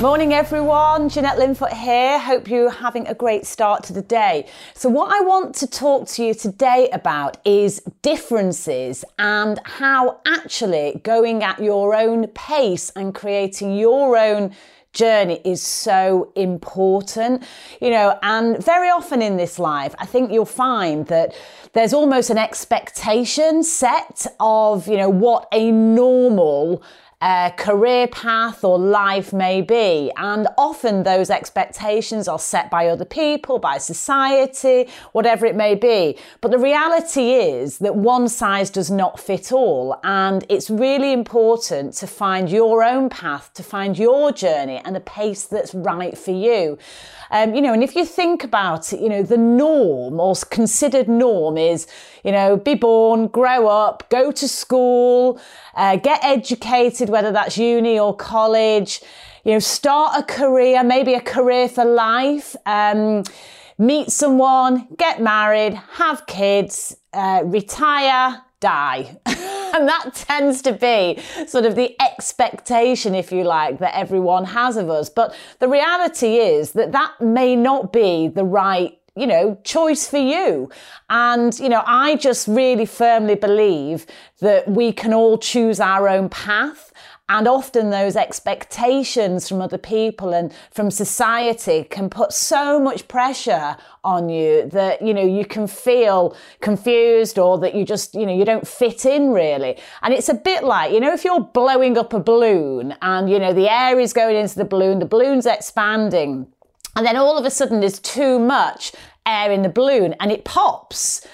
Morning, everyone. Jeanette Linfoot here. Hope you're having a great start to the day. So, what I want to talk to you today about is differences and how actually going at your own pace and creating your own journey is so important, you know, and very often in this life, I think you'll find that there's almost an expectation set of, you know, what a normal uh, career path or life may be. And often those expectations are set by other people, by society, whatever it may be. But the reality is that one size does not fit all. And it's really important to find your own path, to find your journey and a pace that's right for you. Um, you know, and if you think about it, you know, the norm or considered norm is, you know, be born, grow up, go to school, uh, get educated, whether that's uni or college, you know, start a career, maybe a career for life, um, meet someone, get married, have kids, uh, retire, die. and that tends to be sort of the expectation, if you like, that everyone has of us. But the reality is that that may not be the right you know, choice for you. And, you know, I just really firmly believe that we can all choose our own path and often those expectations from other people and from society can put so much pressure on you that, you know, you can feel confused or that you just, you know, you don't fit in really. And it's a bit like, you know, if you're blowing up a balloon and, you know, the air is going into the balloon, the balloon's expanding. And then all of a sudden there's too much air in the balloon and it pops.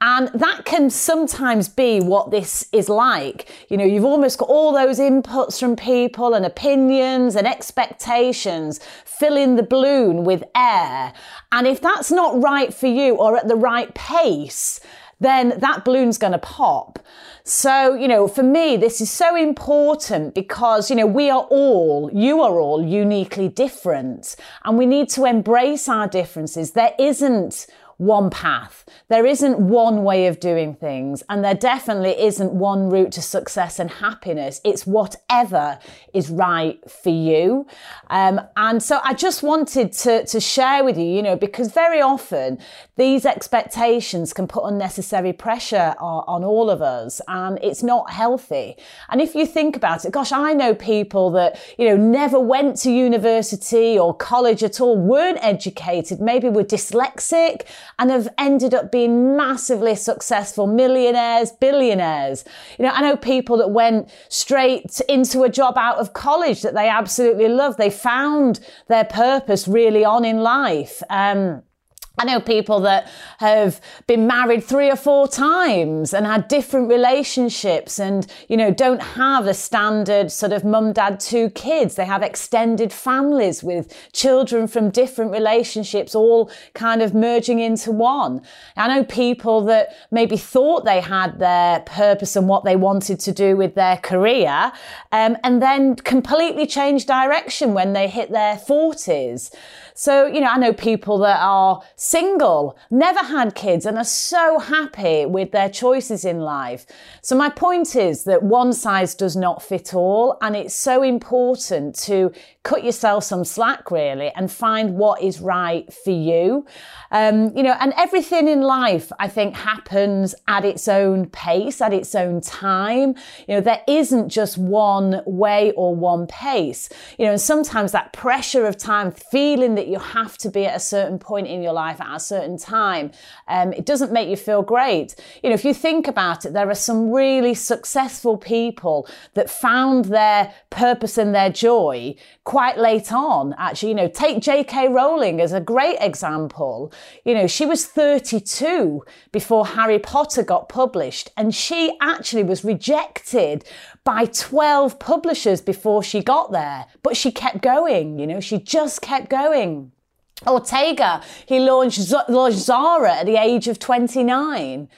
And that can sometimes be what this is like. You know, you've almost got all those inputs from people and opinions and expectations filling the balloon with air. And if that's not right for you or at the right pace, then that balloon's going to pop. So, you know, for me, this is so important because, you know, we are all, you are all uniquely different and we need to embrace our differences. There isn't one path. There isn't one way of doing things, and there definitely isn't one route to success and happiness. It's whatever is right for you. Um, and so I just wanted to, to share with you, you know, because very often these expectations can put unnecessary pressure on, on all of us, and it's not healthy. And if you think about it, gosh, I know people that, you know, never went to university or college at all, weren't educated, maybe were dyslexic and have ended up being massively successful millionaires, billionaires. You know, I know people that went straight into a job out of college that they absolutely love. They found their purpose really on in life. Um, I know people that have been married three or four times and had different relationships and, you know, don't have a standard sort of mum, dad, two kids. They have extended families with children from different relationships all kind of merging into one. I know people that maybe thought they had their purpose and what they wanted to do with their career um, and then completely changed direction when they hit their 40s. So, you know, I know people that are single, never had kids, and are so happy with their choices in life. So, my point is that one size does not fit all, and it's so important to cut yourself some slack, really, and find what is right for you. Um, you know, and everything in life, I think, happens at its own pace, at its own time. You know, there isn't just one way or one pace. You know, and sometimes that pressure of time, feeling that you have to be at a certain point in your life life at a certain time, um, it doesn't make you feel great. You know, if you think about it, there are some really successful people that found their purpose and their joy quite late on. Actually, you know, take J.K. Rowling as a great example. You know, she was 32 before Harry Potter got published, and she actually was rejected by 12 publishers before she got there, but she kept going, you know, she just kept going. Ortega, he launched, launched Zara at the age of 29.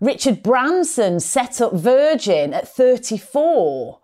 Richard Branson set up Virgin at 34.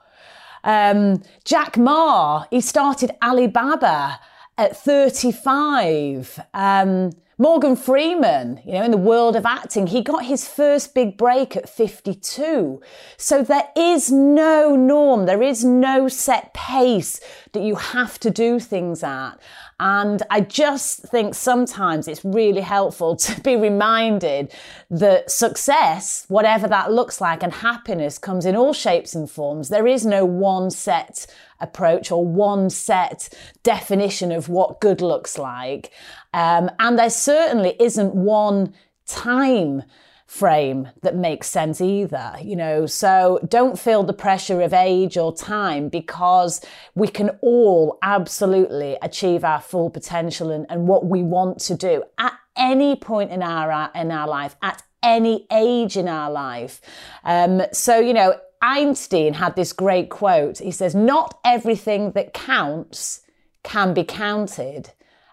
Um, Jack Ma, he started Alibaba at 35. Um, Morgan Freeman, you know, in the world of acting, he got his first big break at 52. So there is no norm, there is no set pace that you have to do things at. And I just think sometimes it's really helpful to be reminded that success, whatever that looks like, and happiness comes in all shapes and forms. There is no one set approach or one set definition of what good looks like. Um, and there certainly isn't one time frame that makes sense either, you know. So don't feel the pressure of age or time because we can all absolutely achieve our full potential and, and what we want to do at any point in our in our life, at any age in our life. Um, so you know, Einstein had this great quote. He says, "Not everything that counts can be counted."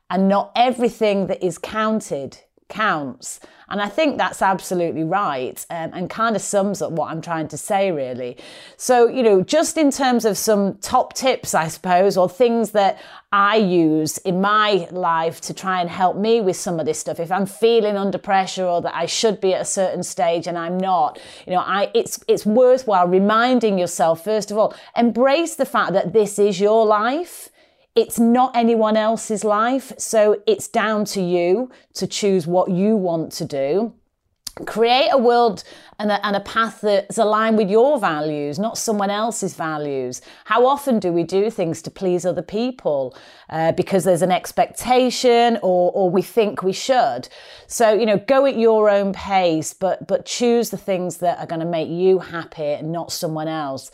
And not everything that is counted counts. And I think that's absolutely right um, and kind of sums up what I'm trying to say, really. So, you know, just in terms of some top tips, I suppose, or things that I use in my life to try and help me with some of this stuff. If I'm feeling under pressure or that I should be at a certain stage and I'm not, you know, I, it's, it's worthwhile reminding yourself, first of all, embrace the fact that this is your life it's not anyone else's life. So it's down to you to choose what you want to do. Create a world and a, and a path that's aligned with your values, not someone else's values. How often do we do things to please other people uh, because there's an expectation or, or we think we should? So, you know, go at your own pace, but, but choose the things that are going to make you happy and not someone else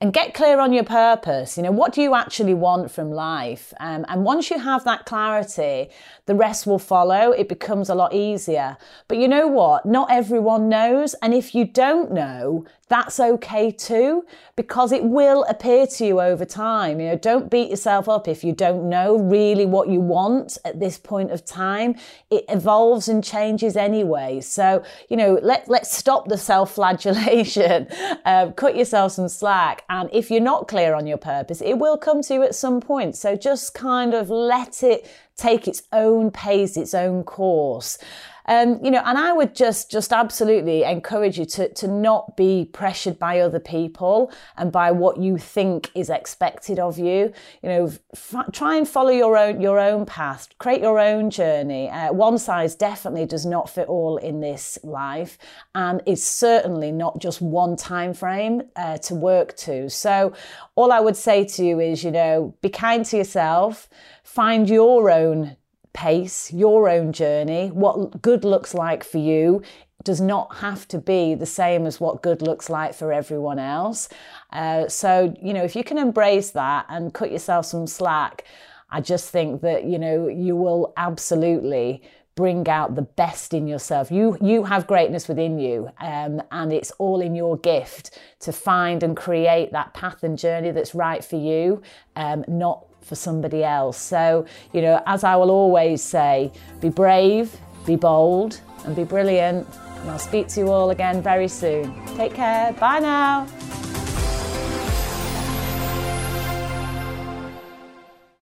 and get clear on your purpose. You know, what do you actually want from life? Um, and once you have that clarity, the rest will follow. It becomes a lot easier. But you know what? Not everyone knows. And if you don't know, that's okay too, because it will appear to you over time. You know, don't beat yourself up if you don't know really what you want at this point of time. It evolves and changes anyway. So, you know, let, let's stop the self-flagellation, uh, cut yourself some slack. And if you're not clear on your purpose, it will come to you at some point. So just kind of let it take its own pace, its own course. Um, you know, and I would just just absolutely encourage you to to not be pressured by other people and by what you think is expected of you. You know, f- try and follow your own your own path, create your own journey. Uh, one size definitely does not fit all in this life, and is certainly not just one time frame uh, to work to. So, all I would say to you is, you know, be kind to yourself, find your own pace, your own journey, what good looks like for you does not have to be the same as what good looks like for everyone else. Uh, so, you know, if you can embrace that and cut yourself some slack, I just think that, you know, you will absolutely bring out the best in yourself. You you have greatness within you, um, and it's all in your gift to find and create that path and journey that's right for you, um, not for somebody else. So, you know, as I will always say, be brave, be bold, and be brilliant. And I'll speak to you all again very soon. Take care. Bye now.